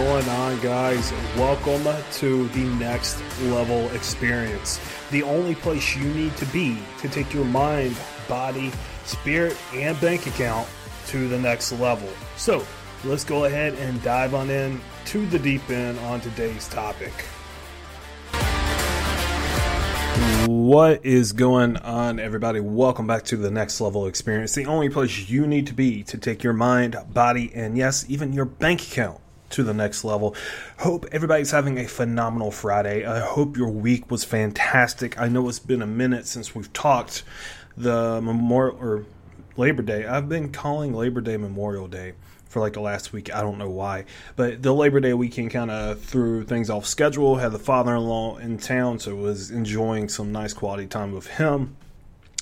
going on, guys? Welcome to the next level experience. The only place you need to be to take your mind, body, spirit, and bank account to the next level. So, let's go ahead and dive on in to the deep end on today's topic. What is going on, everybody? Welcome back to the next level experience, the only place you need to be to take your mind, body, and yes, even your bank account to the next level. Hope everybody's having a phenomenal Friday. I hope your week was fantastic. I know it's been a minute since we've talked the Memorial or Labor Day. I've been calling Labor Day Memorial Day for like the last week. I don't know why, but the Labor Day weekend kind of threw things off schedule. Had the father-in-law in town, so was enjoying some nice quality time with him.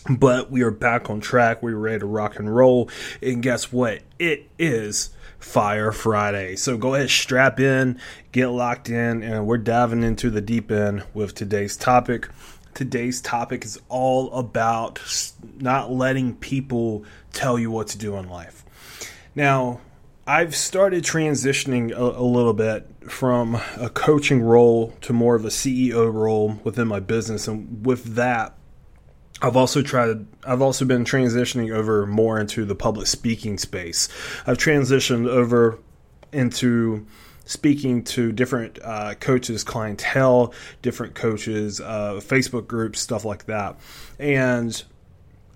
But we are back on track. We're ready to rock and roll. And guess what? It is Fire Friday. So go ahead, strap in, get locked in, and we're diving into the deep end with today's topic. Today's topic is all about not letting people tell you what to do in life. Now, I've started transitioning a, a, little bit from a coaching role to more of a CEO role within my business, and with that, I've also tried. I've also been transitioning over more into the public speaking space. I've transitioned over into speaking to different uh, coaches, clientele, different coaches, uh, Facebook groups, stuff like that, and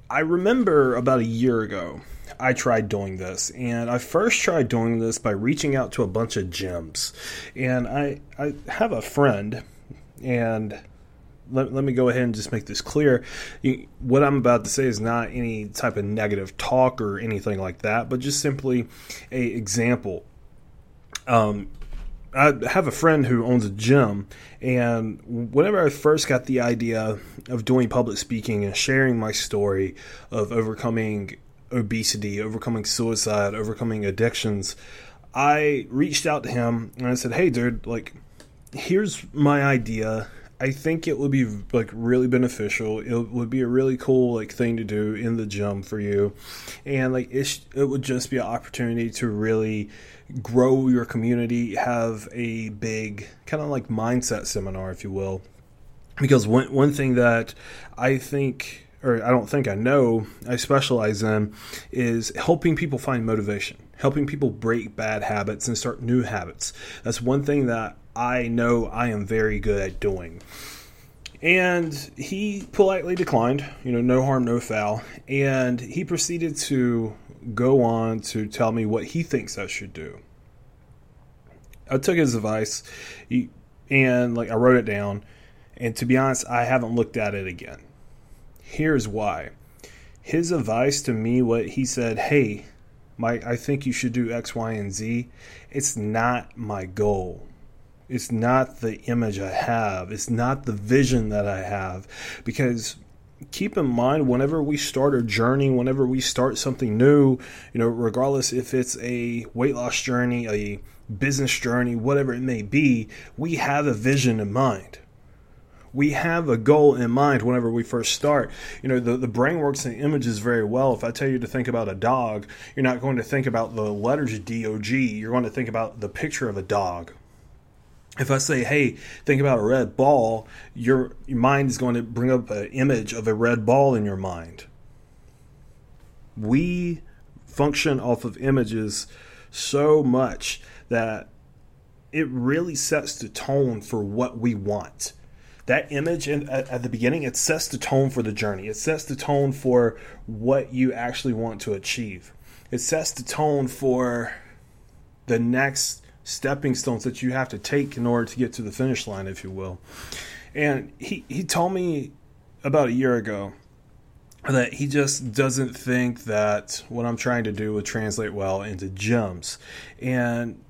I remember about a year ago I tried doing this, and I first tried doing this by reaching out to a bunch of gyms. And I I have a friend, and let, let me go ahead and just make this clear. You, what I'm about to say is not any type of negative talk or anything like that, but just simply a example. Um, I have a friend who owns a gym, and whenever I first got the idea of doing public speaking and sharing my story of overcoming obesity, overcoming suicide, overcoming addictions, I reached out to him and I said, "Hey, dude, like, here's my idea. I think it would be like really beneficial. It would be a really cool like thing to do in the gym for you, and like it, it would just be an opportunity to really grow your community, have a big kind of like mindset seminar, if you will." Because one one thing that I think or I don't think I know, I specialize in is helping people find motivation, helping people break bad habits and start new habits. That's one thing that I know I am very good at doing. And he politely declined, you know, no harm, no foul. And he proceeded to go on to tell me what he thinks I should do. I took his advice and, like, I wrote it down. And to be honest, I haven't looked at it again Here's why. His advice to me, what he said, hey, my, I think you should do X, Y, and Z. It's not my goal. It's not the image I have. It's not the vision that I have. Because keep in mind, whenever we start a journey, whenever we start something new, you know, regardless if it's a weight loss journey, a business journey, whatever it may be, we have a vision in mind we have a goal in mind whenever we first start. You know, the, the brain works in images very well. If I tell you to think about a dog, you're not going to think about the letters D O G, you're going to think about the picture of a dog. If I say, hey, think about a red ball, your, your mind is going to bring up an image of a red ball in your mind. We function off of images so much that it really sets the tone for what we want. That image in, at, at, the beginning it sets the tone for the journey. It sets the tone for what you actually want to achieve. It sets the tone for the next stepping stones that you have to take in order to get to the finish line if you will. And he, he told me about a year ago that he just doesn't think that what i'm trying to do would translate well into gyms and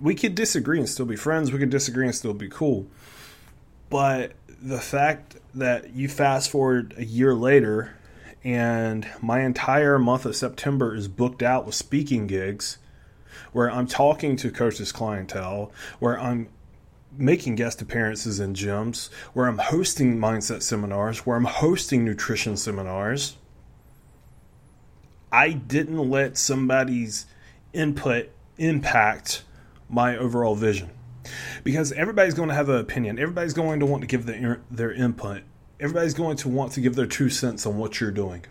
we could disagree and still be friends. We could disagree and still be cool. But the fact that you fast forward a year later and my entire month of September is booked out with speaking gigs where I'm talking to coaches clientele, where I'm making guest appearances in gyms, where I'm hosting mindset seminars, where I'm hosting nutrition seminars. I didn't let somebody's input impact my overall vision. Because everybody's going to have an opinion. Everybody's going to want to give their, their input. Everybody's going to want to give their two cents on what you're doing.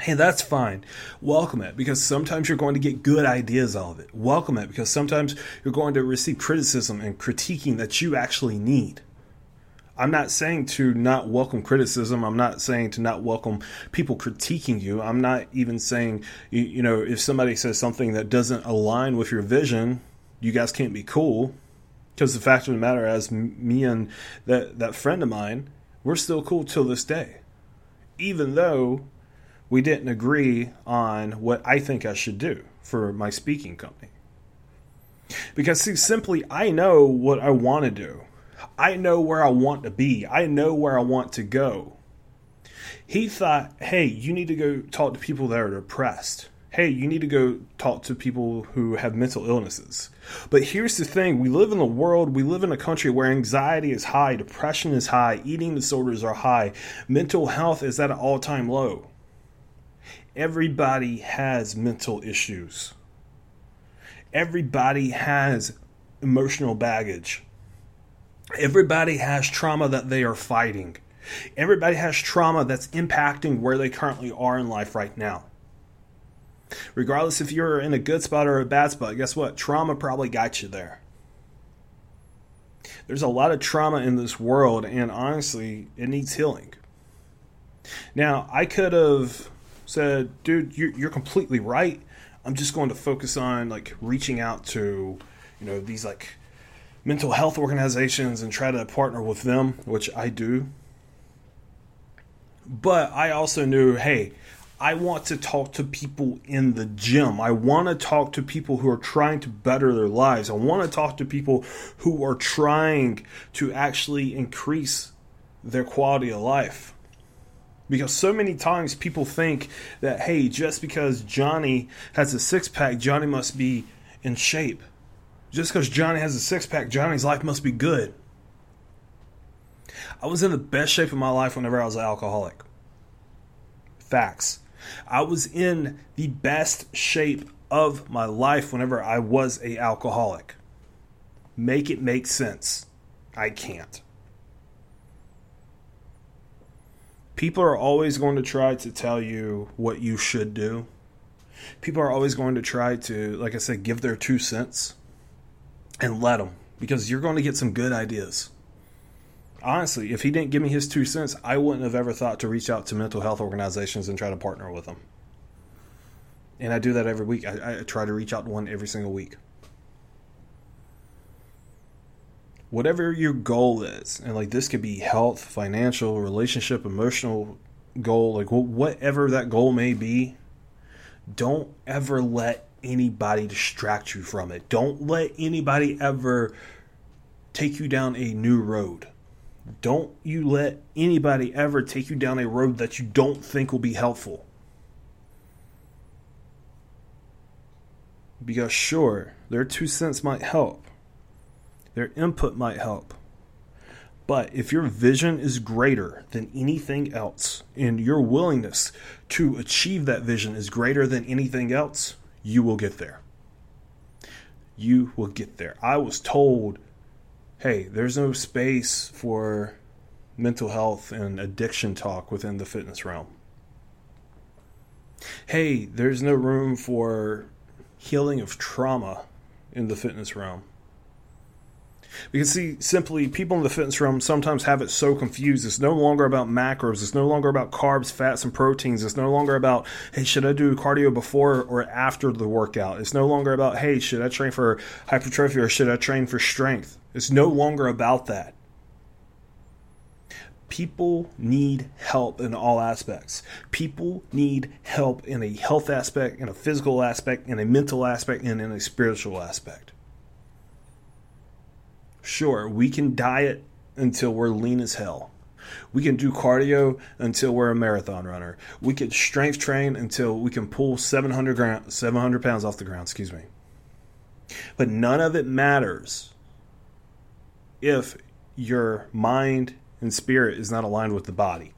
Hey, that's fine. Welcome it because sometimes you're going to get good ideas out of it. Welcome it because sometimes you're going to receive criticism and critiquing that you actually need. I'm not saying to not welcome criticism. I'm not saying to not welcome people critiquing you. I'm not even saying, you, know, if somebody says something that doesn't align with your vision, you guys can't be cool. Because the fact of the matter, is, me and that, that friend of mine, we're still cool till this day. Even though we didn't agree on what I think I should do for my speaking company. Because, see, simply, I know what I want to do. I know where I want to be. I know where I want to go. He thought, hey, you need to go talk to people that are depressed. Hey, you need to go talk to people who have mental illnesses. But here's the thing we live in a world, we live in a country where anxiety is high, depression is high, eating disorders are high, mental health is at an all time low. Everybody has mental issues. Everybody has emotional baggage. Everybody has trauma that they are fighting. Everybody has trauma that's impacting where they currently are in life right now. Regardless if you're in a good spot or a bad spot, guess what? Trauma probably got you there. There's a lot of trauma in this world, and honestly, it needs healing. Now, I could have said, dude, you're, you're completely right. I'm just going to focus on like reaching out to, you know, these like mental health organizations and try to partner with them, which I do. But I also knew, hey, I want to talk to people in the gym. I want to talk to people who are trying to better their lives. I want to talk to people who are trying to actually increase their quality of life. Because so many times people think that, hey, just because Johnny has a six pack, Johnny must be in shape. Just because Johnny has a six pack, Johnny's life must be good. I was in the best shape of my life whenever I was an alcoholic. Facts. I was in the best shape of my life whenever I was a alcoholic. Make it make sense. I can't. People are always going to try to tell you what you should do. People are always going to try to, like I said, give their two cents and let them because you're going to get some good ideas. Honestly, if he didn't give me his two cents, I wouldn't have ever thought to reach out to mental health organizations and try to partner with them. And I do that every week. I, I try to reach out to one every single week. Whatever your goal is, and like this could be health, financial, relationship, emotional goal, like whatever that goal may be, don't ever let anybody distract you from it. Don't let anybody ever take you down a new road. Don't you let anybody ever take you down a road that you don't think will be helpful. Because, sure, their two cents might help, their input might help. But if your vision is greater than anything else, and your willingness to achieve that vision is greater than anything else, you will get there. You will get there. I was told, hey, there's no space for mental health and addiction talk within the fitness realm. Hey, there's no room for healing of trauma in the fitness realm. Because see, simply people in the fitness realm sometimes have it so confused. It's no longer about macros. It's no longer about carbs, fats, and proteins. It's no longer about, hey, should I do cardio before or after the workout? It's no longer about, hey, should I train for hypertrophy or should I train for strength? It's no longer about that. People need help in all aspects. People need help in a health aspect, in a physical aspect, in a mental aspect, and in a spiritual aspect. Sure, we can diet until we're lean as hell. We can do cardio until we're a marathon runner. We can strength train until we can pull 700, gra- 700 pounds off the ground, excuse me. But none of it matters if your mind and spirit is not aligned with the body.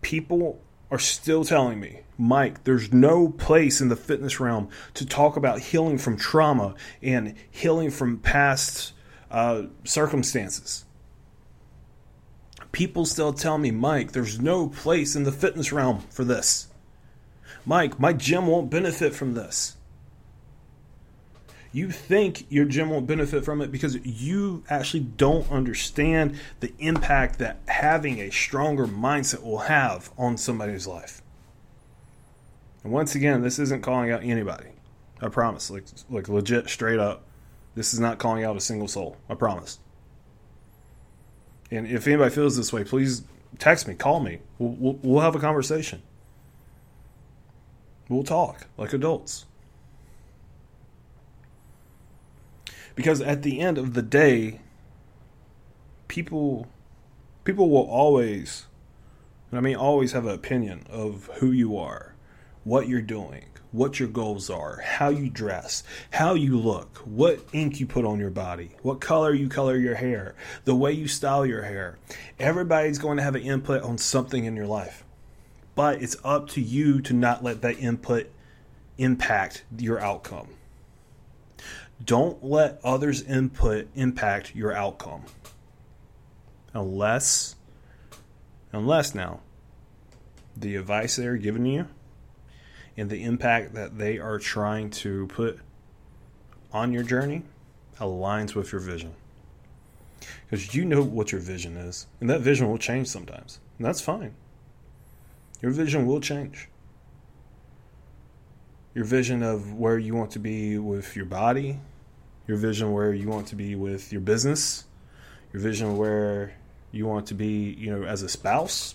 People are still telling me, Mike, there's no place in the fitness realm to talk about healing from trauma and healing from past uh, circumstances. People still tell me, Mike, there's no place in the fitness realm for this. Mike, my gym won't benefit from this. You think your gym won't benefit from it because you actually don't understand the impact that having a stronger mindset will have on somebody's life. And once again, this isn't calling out anybody. I promise. Like like legit straight up. This is not calling out a single soul. I promise. And if anybody feels this way, please text me, call me. We'll, we'll, we'll have a conversation. We'll talk like adults. Because at the end of the day, people people will always and I mean always have an opinion of who you are, what you're doing, what your goals are, how you dress, how you look, what ink you put on your body, what color you color your hair, the way you style your hair. Everybody's going to have an input on something in your life. But it's up to you to not let that input impact your outcome. Don't let others' input impact your outcome. Unless, unless now, the advice they're giving you and the impact that they are trying to put on your journey aligns with your vision. Because you know what your vision is, and that vision will change sometimes, and that's fine. Your vision will change your vision of where you want to be with your body, your vision where you want to be with your business, your vision where you want to be, you know, as a spouse.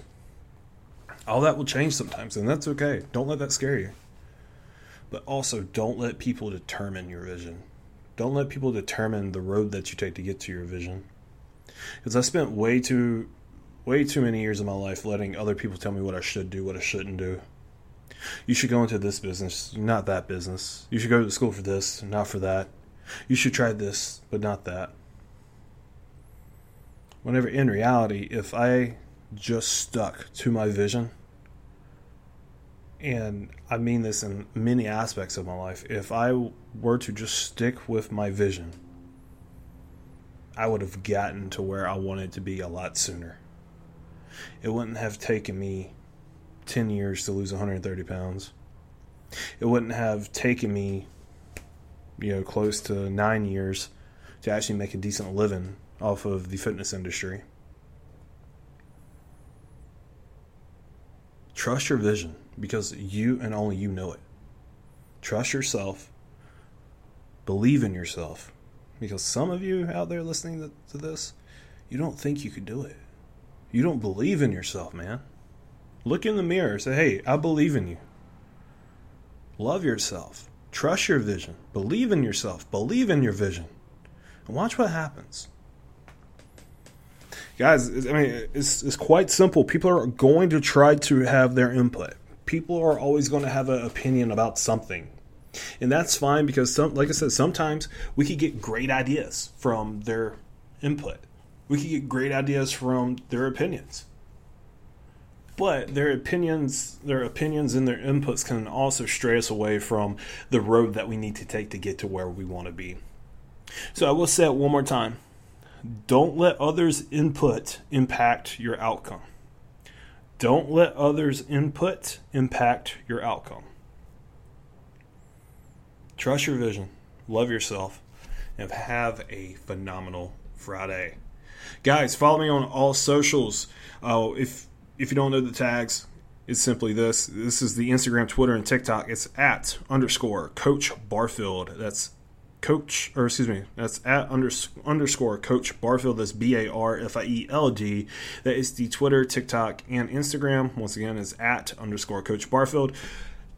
All that will change sometimes, and that's okay. Don't let that scare you. But also, don't let people determine your vision. Don't let people determine the road that you take to get to your vision. Because I spent way too, way too many years of my life letting other people tell me what I should do, what I shouldn't do you should go into this business, not that business. You should go to school for this, not for that. You should try this, but not that. Whenever in reality, if I just stuck to my vision, and I mean this in many aspects of my life, if I were to just stick with my vision, I would have gotten to where I wanted to be a lot sooner. It wouldn't have taken me 10 years to lose 130 pounds. It wouldn't have taken me, you know, close to nine years to actually make a decent living off of the fitness industry. Trust your vision because you and only you know it. Trust yourself. Believe in yourself because some of you out there listening to, this, you don't think you could do it. You don't believe in yourself, man. Look in the mirror. Say, hey, I believe in you. Love yourself. Trust your vision. Believe in yourself. Believe in your vision. And watch what happens. Guys, I mean, it's, it's quite simple. People are going to try to have their input. People are always going to have an opinion about something. And that's fine because, some, like I said, sometimes we could get great ideas from their input. We could get great ideas from their opinions but their opinions their opinions and their inputs can also stray us away from the road that we need to take to get to where we want to be. So i will say it one more time. Don't let others input impact your outcome. Don't let others input impact your outcome. Trust your vision. Love yourself. And have a phenomenal friday. Guys follow me on all socials. Uh, if if you don't know the tags, it's simply this. This is the Instagram, Twitter, and TikTok. It's at underscore Coach Barfield. That's Coach, or excuse me, that's at underscore Coach Barfield. That's B A R F I E L D. That is the Twitter, TikTok, and Instagram. Once again, is at underscore Coach Barfield.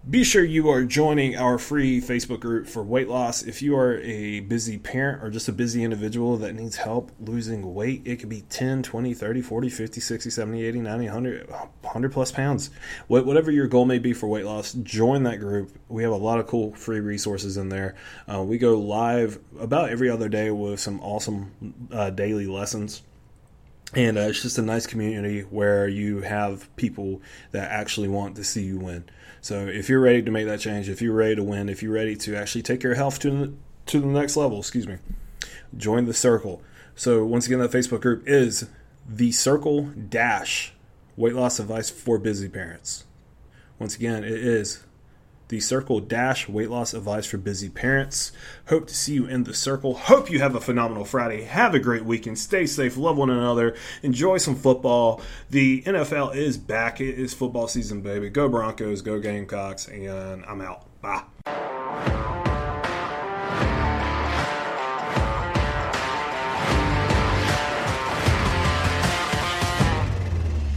Be sure you are joining our free Facebook group for weight loss. If you are a busy parent or just a busy individual that needs help losing weight, it could be 10, 20, 30, 40, 50, 60, 70, 80, 90, 100, 100 plus pounds. Whatever your goal may be for weight loss, join that group. We have a lot of cool free resources in there. Uh, we go live about every other day with some awesome uh, daily lessons and uh, it's just a nice community where you have people that actually want to see you win. So if you're ready to make that change, if you're ready to win, if you're ready to actually take your health to the, to the next level, excuse me, join the circle. So once again, that Facebook group is the Circle Dash Weight Loss Advice for Busy Parents. Once again, it is the Circle Dash Weight Loss Advice for Busy Parents. Hope to see you in the circle. Hope you have a phenomenal Friday. Have a great weekend. Stay safe. Love one another. Enjoy some football. The NFL is back. It is football season, baby. Go Broncos. Go Gamecocks. And I'm out. Bye.